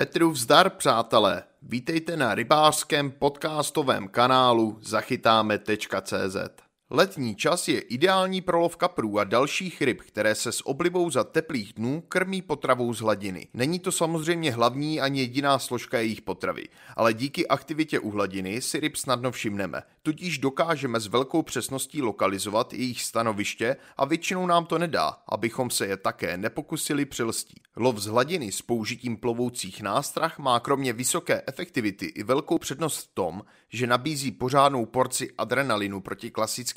Petru vzdar, přátelé! Vítejte na rybářském podcastovém kanálu zachytáme.cz. Letní čas je ideální pro lov kaprů a dalších ryb, které se s oblibou za teplých dnů krmí potravou z hladiny. Není to samozřejmě hlavní ani jediná složka jejich potravy, ale díky aktivitě u hladiny si ryb snadno všimneme. Tudíž dokážeme s velkou přesností lokalizovat jejich stanoviště a většinou nám to nedá, abychom se je také nepokusili přilstí. Lov z hladiny s použitím plovoucích nástrah má kromě vysoké efektivity i velkou přednost v tom, že nabízí pořádnou porci adrenalinu proti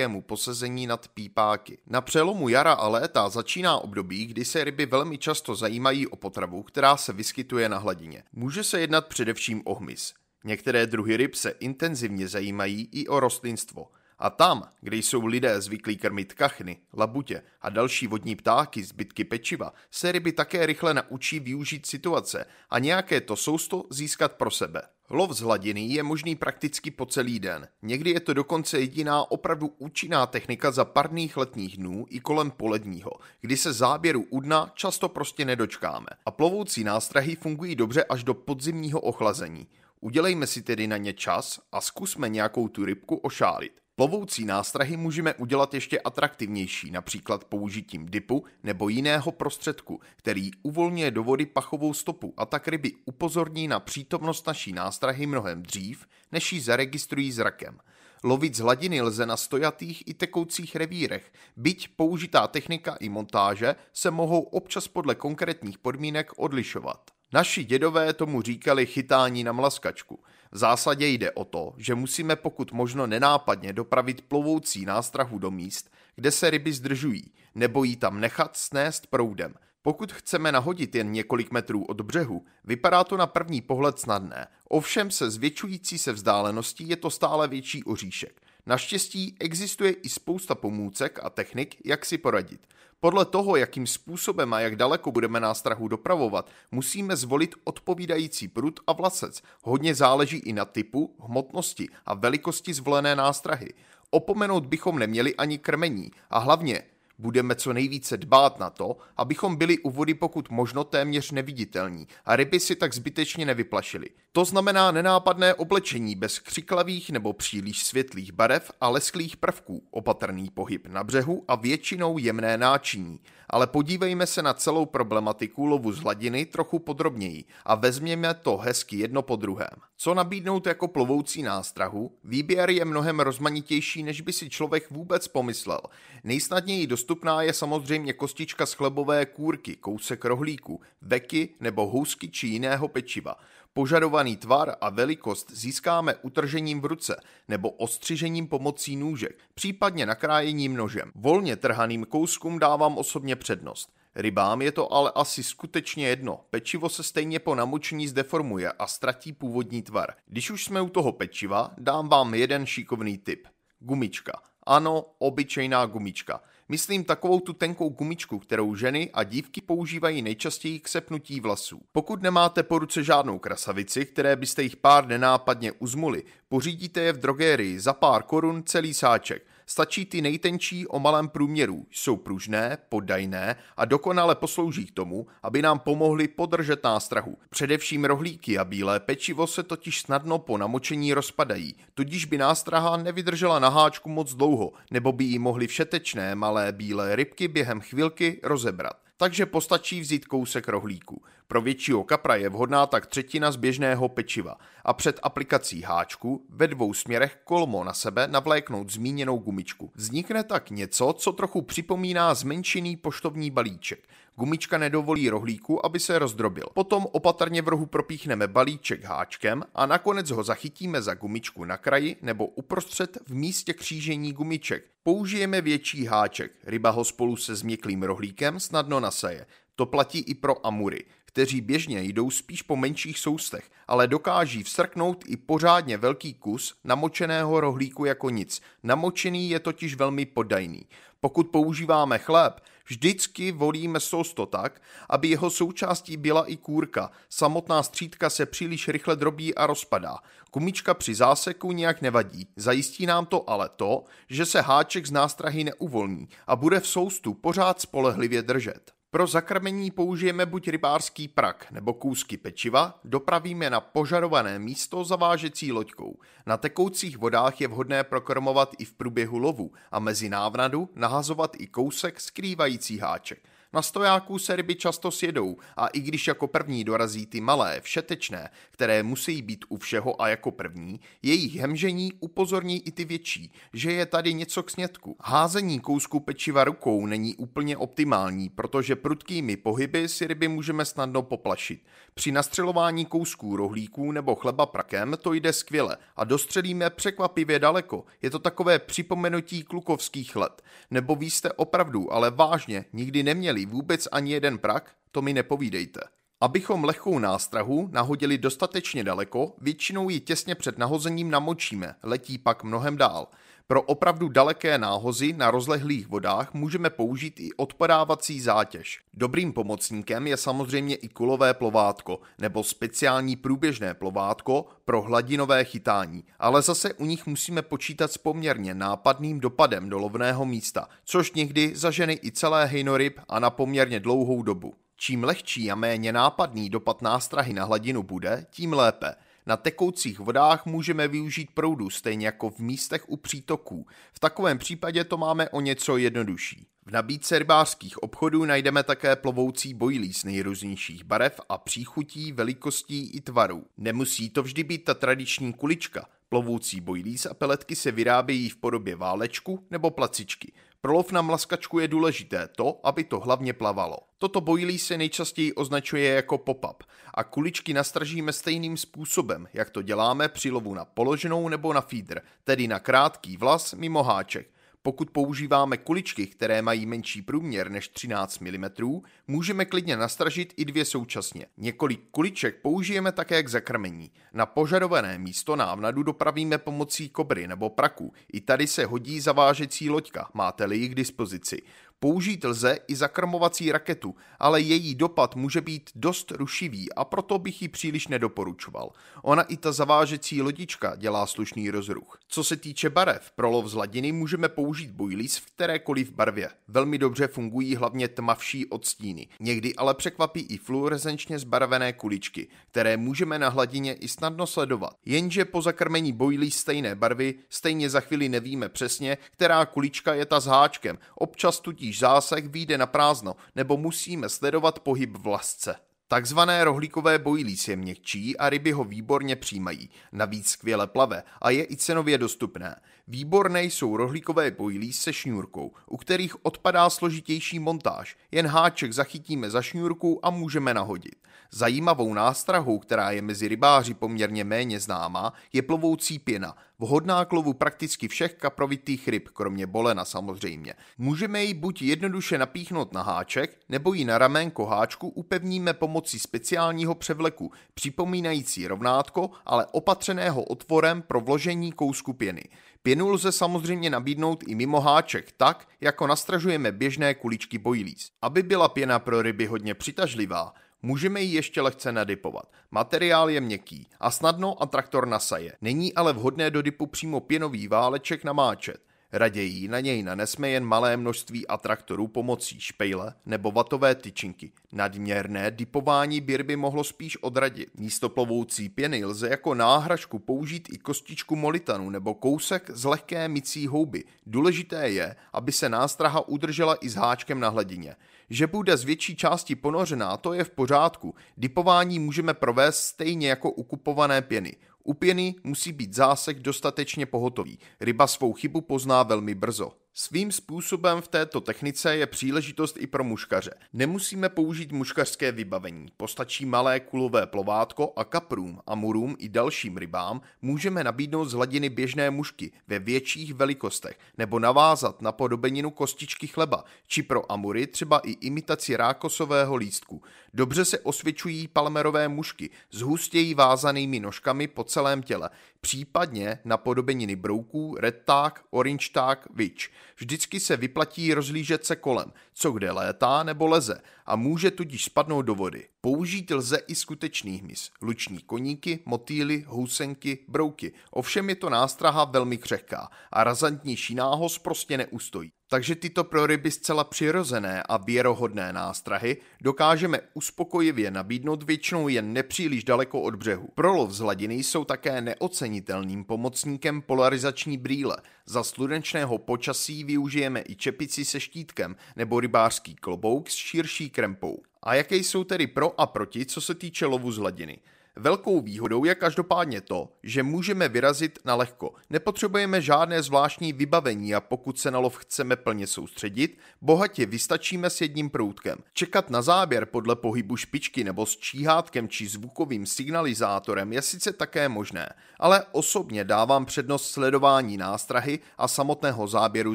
klasickému posezení nad pípáky. Na přelomu jara a léta začíná období, kdy se ryby velmi často zajímají o potravu, která se vyskytuje na hladině. Může se jednat především o hmyz. Některé druhy ryb se intenzivně zajímají i o rostlinstvo – a tam, kde jsou lidé zvyklí krmit kachny, labutě a další vodní ptáky zbytky pečiva, se ryby také rychle naučí využít situace a nějaké to sousto získat pro sebe. Lov z hladiny je možný prakticky po celý den. Někdy je to dokonce jediná opravdu účinná technika za parných letních dnů i kolem poledního, kdy se záběru u dna často prostě nedočkáme. A plovoucí nástrahy fungují dobře až do podzimního ochlazení. Udělejme si tedy na ně čas a zkusme nějakou tu rybku ošálit. Plovoucí nástrahy můžeme udělat ještě atraktivnější, například použitím dipu nebo jiného prostředku, který uvolňuje do vody pachovou stopu a tak ryby upozorní na přítomnost naší nástrahy mnohem dřív, než ji zaregistrují zrakem. Lovit z hladiny lze na stojatých i tekoucích revírech, byť použitá technika i montáže se mohou občas podle konkrétních podmínek odlišovat. Naši dědové tomu říkali chytání na mlaskačku. V zásadě jde o to, že musíme pokud možno nenápadně dopravit plovoucí nástrahu do míst, kde se ryby zdržují, nebo ji tam nechat snést proudem. Pokud chceme nahodit jen několik metrů od břehu, vypadá to na první pohled snadné, ovšem se zvětšující se vzdáleností je to stále větší oříšek. Naštěstí existuje i spousta pomůcek a technik, jak si poradit. Podle toho, jakým způsobem a jak daleko budeme nástrahu dopravovat, musíme zvolit odpovídající prut a vlasec. Hodně záleží i na typu, hmotnosti a velikosti zvolené nástrahy. Opomenout bychom neměli ani krmení a hlavně Budeme co nejvíce dbát na to, abychom byli u vody pokud možno téměř neviditelní a ryby si tak zbytečně nevyplašily. To znamená nenápadné oblečení bez křiklavých nebo příliš světlých barev a lesklých prvků, opatrný pohyb na břehu a většinou jemné náčiní. Ale podívejme se na celou problematiku lovu z hladiny trochu podrobněji a vezměme to hezky jedno po druhém. Co nabídnout jako plovoucí nástrahu? Výběr je mnohem rozmanitější, než by si člověk vůbec pomyslel. Nejsnadněji dostupná je samozřejmě kostička z chlebové kůrky, kousek rohlíku, veky nebo housky či jiného pečiva. Požadovaný tvar a velikost získáme utržením v ruce nebo ostřižením pomocí nůžek, případně nakrájením nožem. Volně trhaným kouskům dávám osobně přednost. Rybám je to ale asi skutečně jedno. Pečivo se stejně po namočení zdeformuje a ztratí původní tvar. Když už jsme u toho pečiva, dám vám jeden šikovný tip. Gumička. Ano, obyčejná gumička. Myslím takovou tu tenkou gumičku, kterou ženy a dívky používají nejčastěji k sepnutí vlasů. Pokud nemáte po ruce žádnou krasavici, které byste jich pár nenápadně uzmuli, pořídíte je v drogérii za pár korun celý sáček. Stačí ty nejtenčí o malém průměru, jsou pružné, poddajné a dokonale poslouží k tomu, aby nám pomohli podržet nástrahu. Především rohlíky a bílé pečivo se totiž snadno po namočení rozpadají, tudíž by nástraha nevydržela na háčku moc dlouho, nebo by jí mohly všetečné malé bílé rybky během chvilky rozebrat takže postačí vzít kousek rohlíku. Pro většího kapra je vhodná tak třetina z běžného pečiva a před aplikací háčku ve dvou směrech kolmo na sebe navléknout zmíněnou gumičku. Vznikne tak něco, co trochu připomíná zmenšený poštovní balíček. Gumička nedovolí rohlíku, aby se rozdrobil. Potom opatrně v rohu propíchneme balíček háčkem a nakonec ho zachytíme za gumičku na kraji nebo uprostřed v místě křížení gumiček. Použijeme větší háček. Ryba ho spolu se změklým rohlíkem snadno nasaje. To platí i pro amury, kteří běžně jdou spíš po menších soustech, ale dokáží vsrknout i pořádně velký kus namočeného rohlíku jako nic. Namočený je totiž velmi podajný. Pokud používáme chléb, vždycky volíme sousto tak, aby jeho součástí byla i kůrka. Samotná střídka se příliš rychle drobí a rozpadá. Kumička při záseku nijak nevadí. Zajistí nám to ale to, že se háček z nástrahy neuvolní a bude v soustu pořád spolehlivě držet. Pro zakrmení použijeme buď rybářský prak nebo kousky pečiva, dopravíme na požadované místo zavážecí loďkou. Na tekoucích vodách je vhodné prokrmovat i v průběhu lovu a mezi návnadu nahazovat i kousek skrývající háček. Na stojáků se ryby často sjedou a i když jako první dorazí ty malé, všetečné, které musí být u všeho a jako první, jejich hemžení upozorní i ty větší, že je tady něco k snědku. Házení kousku pečiva rukou není úplně optimální, protože prudkými pohyby si ryby můžeme snadno poplašit. Při nastřelování kousků rohlíků nebo chleba prakem to jde skvěle a dostřelíme překvapivě daleko. Je to takové připomenutí klukovských let. Nebo vy jste opravdu, ale vážně, nikdy neměli neměli vůbec ani jeden prak, to mi nepovídejte. Abychom lehkou nástrahu nahodili dostatečně daleko, většinou ji těsně před nahozením namočíme, letí pak mnohem dál. Pro opravdu daleké náhozy na rozlehlých vodách můžeme použít i odpadávací zátěž. Dobrým pomocníkem je samozřejmě i kulové plovátko nebo speciální průběžné plovátko pro hladinové chytání, ale zase u nich musíme počítat s poměrně nápadným dopadem do lovného místa, což někdy zažene i celé hejnoryb a na poměrně dlouhou dobu. Čím lehčí a méně nápadný dopad nástrahy na hladinu bude, tím lépe – na tekoucích vodách můžeme využít proudu stejně jako v místech u přítoků. V takovém případě to máme o něco jednodušší. V nabídce rybářských obchodů najdeme také plovoucí bojlí z nejrůznějších barev a příchutí, velikostí i tvarů. Nemusí to vždy být ta tradiční kulička. Plovoucí bojlíz a peletky se vyrábějí v podobě válečku nebo placičky. Pro lov na mlaskačku je důležité to, aby to hlavně plavalo. Toto bojlí se nejčastěji označuje jako pop-up a kuličky nastražíme stejným způsobem, jak to děláme při lovu na položenou nebo na feeder, tedy na krátký vlas mimo háček. Pokud používáme kuličky, které mají menší průměr než 13 mm, můžeme klidně nastražit i dvě současně. Několik kuliček použijeme také k zakrmení. Na požadované místo návnadu dopravíme pomocí kobry nebo praku. I tady se hodí zavážecí loďka, máte-li ji k dispozici. Použít lze i zakrmovací raketu, ale její dopad může být dost rušivý a proto bych ji příliš nedoporučoval. Ona i ta zavážecí lodička dělá slušný rozruch. Co se týče barev, pro lov z ladiny můžeme použít boilies v kterékoliv barvě. Velmi dobře fungují hlavně tmavší odstíny. Někdy ale překvapí i fluorescenčně zbarvené kuličky, které můžeme na hladině i snadno sledovat. Jenže po zakrmení boilies stejné barvy stejně za chvíli nevíme přesně, která kulička je ta s háčkem. Občas tudíž tudíž zásah výjde na prázdno, nebo musíme sledovat pohyb v lasce. Takzvané rohlíkové bojlís je měkčí a ryby ho výborně přijímají. Navíc skvěle plave a je i cenově dostupné. Výborné jsou rohlíkové bojlís se šňůrkou, u kterých odpadá složitější montáž. Jen háček zachytíme za šňůrku a můžeme nahodit. Zajímavou nástrahou, která je mezi rybáři poměrně méně známá, je plovoucí pěna, vhodná k lovu prakticky všech kaprovitých ryb, kromě bolena samozřejmě. Můžeme ji buď jednoduše napíchnout na háček, nebo ji na raménko háčku upevníme pomocí speciálního převleku, připomínající rovnátko, ale opatřeného otvorem pro vložení kousku pěny. Pěnu lze samozřejmě nabídnout i mimo háček, tak, jako nastražujeme běžné kuličky boilies. Aby byla pěna pro ryby hodně přitažlivá, Můžeme ji ještě lehce nadipovat. Materiál je měkký a snadno a traktor nasaje. Není ale vhodné do dipu přímo pěnový váleček namáčet. Raději na něj nanesme jen malé množství atraktorů pomocí špejle nebo vatové tyčinky. Nadměrné dipování by by mohlo spíš odradit. Místo plovoucí pěny lze jako náhražku použít i kostičku molitanu nebo kousek z lehké mycí houby. Důležité je, aby se nástraha udržela i s háčkem na hladině. Že bude z větší části ponořená, to je v pořádku. Dipování můžeme provést stejně jako u kupované pěny. U pěny musí být zásek dostatečně pohotový. Ryba svou chybu pozná velmi brzo. Svým způsobem v této technice je příležitost i pro muškaře. Nemusíme použít muškařské vybavení, postačí malé kulové plovátko a kaprům, amurům i dalším rybám můžeme nabídnout z hladiny běžné mušky ve větších velikostech nebo navázat na podobeninu kostičky chleba, či pro amury třeba i imitaci rákosového lístku. Dobře se osvědčují palmerové mušky s hustěji vázanými nožkami po celém těle, případně na podobeniny brouků, red tag, orange tag, witch. Vždycky se vyplatí rozlížet se kolem, co kde létá nebo leze a může tudíž spadnout do vody. Použít lze i skutečný hmyz, luční koníky, motýly, housenky, brouky. Ovšem je to nástraha velmi křehká a razantnější nához prostě neustojí. Takže tyto pro ryby zcela přirozené a věrohodné nástrahy dokážeme uspokojivě nabídnout většinou jen nepříliš daleko od břehu. Prolov z hladiny jsou také neocenitelným pomocníkem polarizační brýle. Za slunečného počasí využijeme i čepici se štítkem nebo rybářský klobouk s širší krempou. A jaké jsou tedy pro a proti, co se týče lovu z hladiny? Velkou výhodou je každopádně to, že můžeme vyrazit na lehko. Nepotřebujeme žádné zvláštní vybavení a pokud se na lov chceme plně soustředit, bohatě vystačíme s jedním proutkem. Čekat na záběr podle pohybu špičky nebo s číhátkem či zvukovým signalizátorem je sice také možné, ale osobně dávám přednost sledování nástrahy a samotného záběru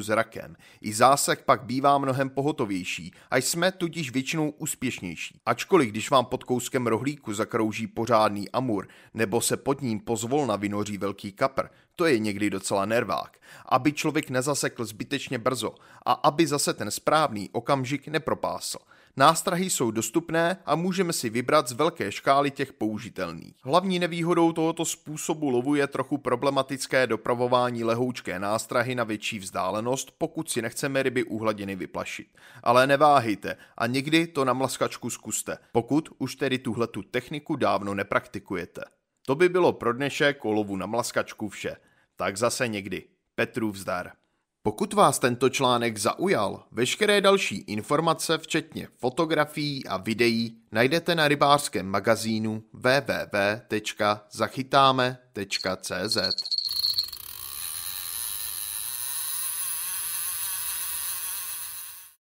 zrakem. I zásah pak bývá mnohem pohotovější a jsme tudíž většinou úspěšnější. Ačkoliv když vám pod kouskem rohlíku zakrouží pořádný žádný amur, nebo se pod ním pozvolna vynoří velký kapr, to je někdy docela nervák, aby člověk nezasekl zbytečně brzo a aby zase ten správný okamžik nepropásl. Nástrahy jsou dostupné a můžeme si vybrat z velké škály těch použitelných. Hlavní nevýhodou tohoto způsobu lovu je trochu problematické dopravování lehoučké nástrahy na větší vzdálenost, pokud si nechceme ryby u hladiny vyplašit. Ale neváhejte a někdy to na mlaskačku zkuste, pokud už tedy tuhletu techniku dávno nepraktikujete. To by bylo pro dnešek o lovu na mlaskačku vše. Tak zase někdy. Petru vzdar. Pokud vás tento článek zaujal, veškeré další informace, včetně fotografií a videí, najdete na rybářském magazínu www.zachytáme.cz.